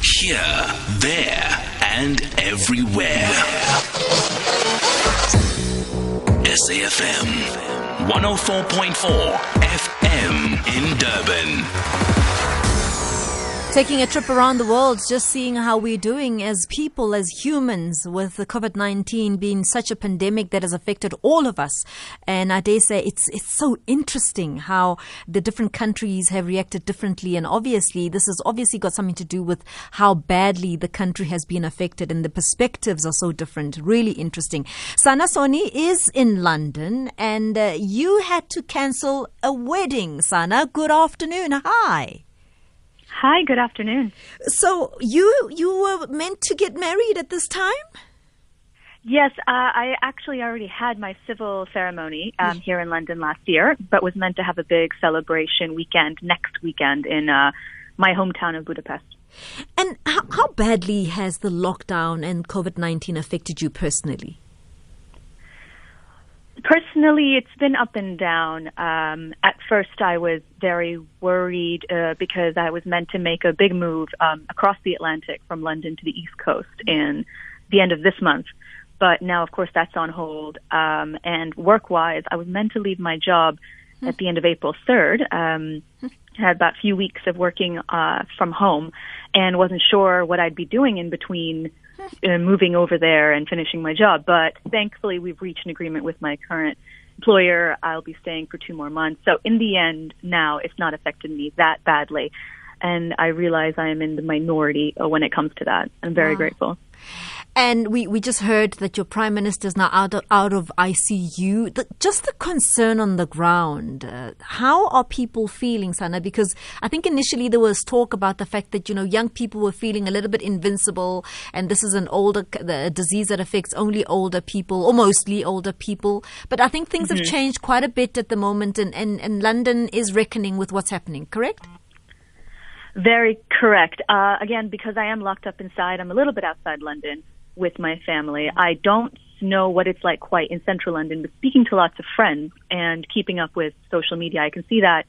Here, there, and everywhere. SAFM 104.4 FM in Durban. Taking a trip around the world, just seeing how we're doing as people, as humans, with the COVID 19 being such a pandemic that has affected all of us. And I dare say it's, it's so interesting how the different countries have reacted differently. And obviously, this has obviously got something to do with how badly the country has been affected and the perspectives are so different. Really interesting. Sanah Soni is in London and uh, you had to cancel a wedding. Sanah, good afternoon. Hi. Hi, good afternoon. So you you were meant to get married at this time? Yes, uh, I actually already had my civil ceremony um, here in London last year, but was meant to have a big celebration weekend next weekend in uh, my hometown of Budapest. And how, how badly has the lockdown and COVID 19 affected you personally? Personally, it's been up and down. Um, at first, I was very worried uh, because I was meant to make a big move um, across the Atlantic from London to the East Coast in the end of this month. But now, of course, that's on hold. Um, and work-wise, I was meant to leave my job at the end of April 3rd. Um, had about a few weeks of working uh, from home, and wasn't sure what I'd be doing in between uh, moving over there and finishing my job. But thankfully, we've reached an agreement with my current employer. I'll be staying for two more months. So in the end, now it's not affected me that badly. And I realize I am in the minority when it comes to that. I'm very wow. grateful. And we, we just heard that your prime minister is now out of, out of ICU. The, just the concern on the ground. Uh, how are people feeling, Sanah? Because I think initially there was talk about the fact that, you know, young people were feeling a little bit invincible and this is an older, the disease that affects only older people or mostly older people. But I think things mm-hmm. have changed quite a bit at the moment and, and, and London is reckoning with what's happening, correct? Very correct. Uh, again, because I am locked up inside, I'm a little bit outside London with my family. I don't know what it's like quite in central London, but speaking to lots of friends and keeping up with social media, I can see that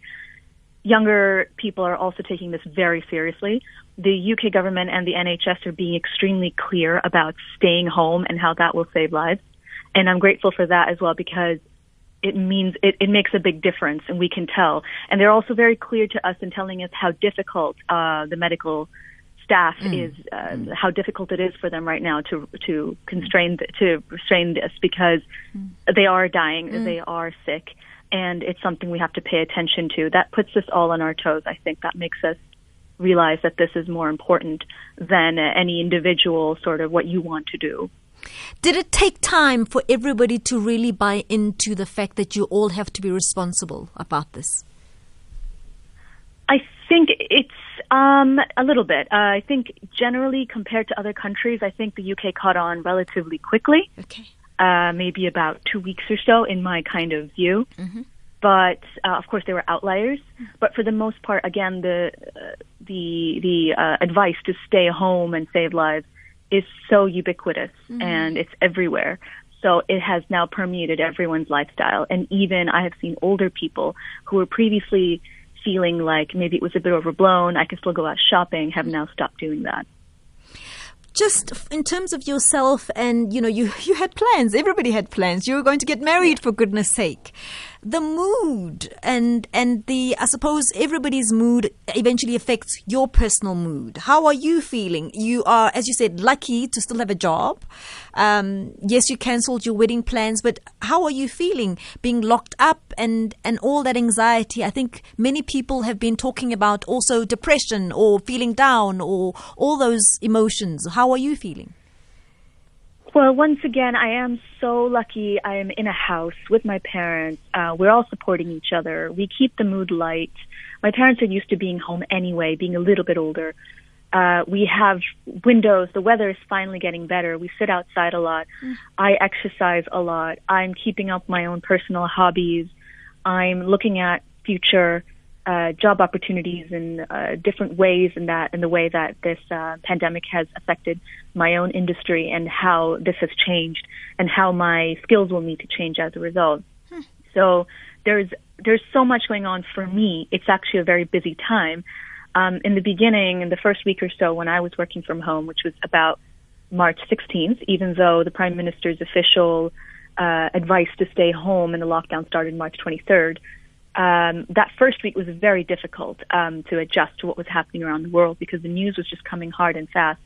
younger people are also taking this very seriously. The UK government and the NHS are being extremely clear about staying home and how that will save lives. And I'm grateful for that as well because it means it, it makes a big difference and we can tell. And they're also very clear to us in telling us how difficult uh, the medical staff mm. is uh, mm. how difficult it is for them right now to to constrain to restrain this because mm. they are dying, mm. they are sick, and it's something we have to pay attention to. That puts us all on our toes. I think that makes us realize that this is more important than any individual sort of what you want to do. Did it take time for everybody to really buy into the fact that you all have to be responsible about this? I think it's um, a little bit. Uh, I think generally compared to other countries, I think the UK caught on relatively quickly. Okay. Uh, maybe about two weeks or so, in my kind of view. Mm-hmm. But uh, of course, there were outliers. But for the most part, again, the uh, the the uh, advice to stay home and save lives is so ubiquitous mm-hmm. and it's everywhere. So it has now permeated everyone's lifestyle. And even I have seen older people who were previously feeling like maybe it was a bit overblown, I can still go out shopping, have now stopped doing that just in terms of yourself and you know you you had plans everybody had plans you were going to get married for goodness sake the mood and and the I suppose everybody's mood eventually affects your personal mood. How are you feeling? You are, as you said, lucky to still have a job. Um, yes, you cancelled your wedding plans, but how are you feeling being locked up and and all that anxiety? I think many people have been talking about also depression or feeling down or all those emotions. How are you feeling? Well, once again, I am so lucky. I am in a house with my parents. Uh, we're all supporting each other. We keep the mood light. My parents are used to being home anyway, being a little bit older. Uh, we have windows. The weather is finally getting better. We sit outside a lot. Mm. I exercise a lot. I'm keeping up my own personal hobbies. I'm looking at future uh, job opportunities in uh, different ways in that in the way that this uh, pandemic has affected my own industry and how this has changed and how my skills will need to change as a result. Hmm. So there's there's so much going on for me. It's actually a very busy time. Um, in the beginning, in the first week or so, when I was working from home, which was about March 16th, even though the Prime Minister's official uh, advice to stay home and the lockdown started March 23rd, um, that first week was very difficult um, to adjust to what was happening around the world because the news was just coming hard and fast,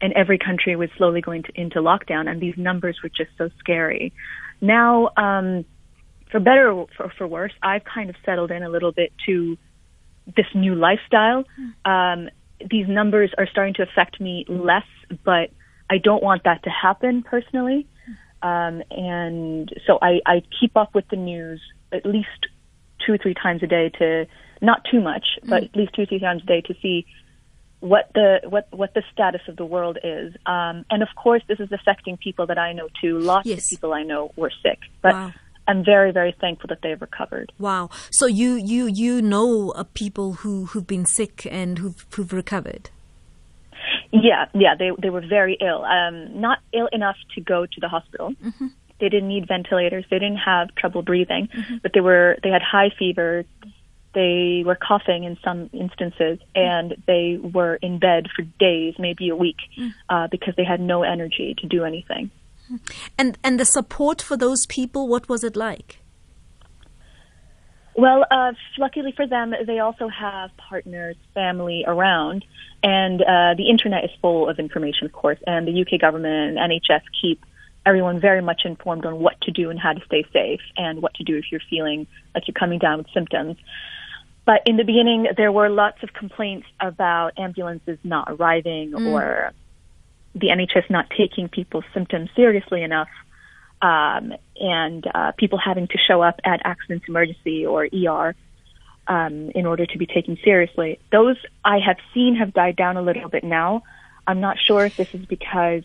and every country was slowly going to, into lockdown, and these numbers were just so scary. Now, um, for better or for, for worse, I've kind of settled in a little bit to this new lifestyle. Um, these numbers are starting to affect me less, but I don't want that to happen personally. Um, and so I, I keep up with the news at least two or three times a day to not too much, but mm. at least two or three times a day to see what the what what the status of the world is. Um, and of course, this is affecting people that I know too. Lots yes. of people I know were sick, but. Wow. I'm very, very thankful that they've recovered. Wow! So you, you, you know uh, people who who've been sick and who've who've recovered. Yeah, yeah, they they were very ill. Um, not ill enough to go to the hospital. Mm-hmm. They didn't need ventilators. They didn't have trouble breathing, mm-hmm. but they were they had high fever. They were coughing in some instances, and they were in bed for days, maybe a week, mm. uh, because they had no energy to do anything. And and the support for those people, what was it like? Well, uh, luckily for them, they also have partners, family around, and uh, the internet is full of information, of course. And the UK government and NHS keep everyone very much informed on what to do and how to stay safe and what to do if you're feeling like you're coming down with symptoms. But in the beginning, there were lots of complaints about ambulances not arriving mm. or the NHS not taking people's symptoms seriously enough, um, and uh, people having to show up at accidents emergency or ER um, in order to be taken seriously. Those I have seen have died down a little bit now. I'm not sure if this is because,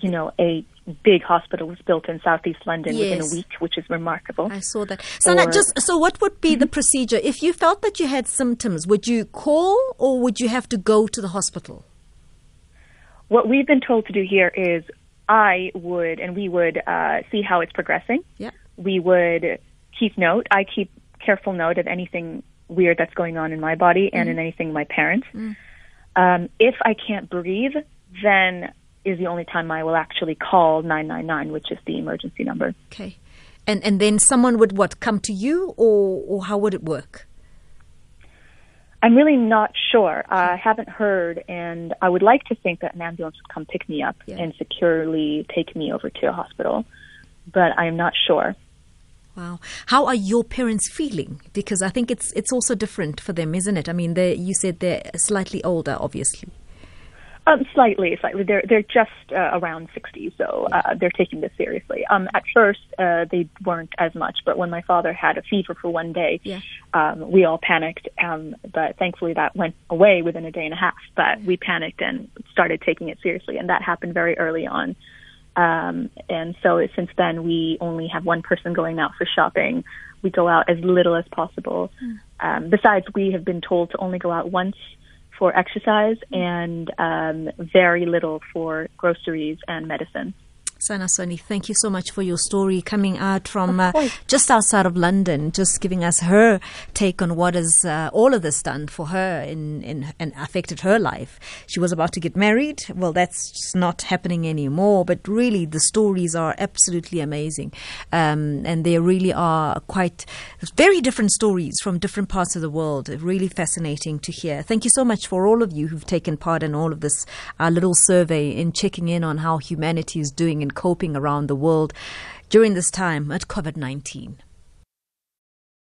you know, a big hospital was built in southeast London yes. within a week, which is remarkable. I saw that. So, or, just so, what would be mm-hmm. the procedure if you felt that you had symptoms? Would you call, or would you have to go to the hospital? What we've been told to do here is, I would and we would uh, see how it's progressing. Yeah. We would keep note. I keep careful note of anything weird that's going on in my body mm-hmm. and in anything my parents. Mm. Um, if I can't breathe, then is the only time I will actually call 999, which is the emergency number. Okay. And and then someone would what come to you or or how would it work? I'm really not sure. I haven't heard, and I would like to think that an ambulance would come pick me up yeah. and securely take me over to a hospital, but I am not sure. Wow. How are your parents feeling? Because I think it's it's also different for them, isn't it? I mean, they you said they're slightly older, obviously. Um, slightly, slightly. They're they're just uh, around sixty, so uh, they're taking this seriously. Um, at first, uh, they weren't as much, but when my father had a fever for one day, yeah. um, we all panicked. Um, but thankfully, that went away within a day and a half. But we panicked and started taking it seriously, and that happened very early on. Um, and so since then, we only have one person going out for shopping. We go out as little as possible. Mm. Um, besides, we have been told to only go out once for exercise and um, very little for groceries and medicine. Sanah Soni, thank you so much for your story coming out from uh, just outside of London, just giving us her take on what has uh, all of this done for her in, in, and affected her life. She was about to get married. Well, that's not happening anymore, but really the stories are absolutely amazing. Um, and they really are quite very different stories from different parts of the world. Really fascinating to hear. Thank you so much for all of you who've taken part in all of this, our little survey in checking in on how humanity is doing in coping around the world during this time at COVID 19.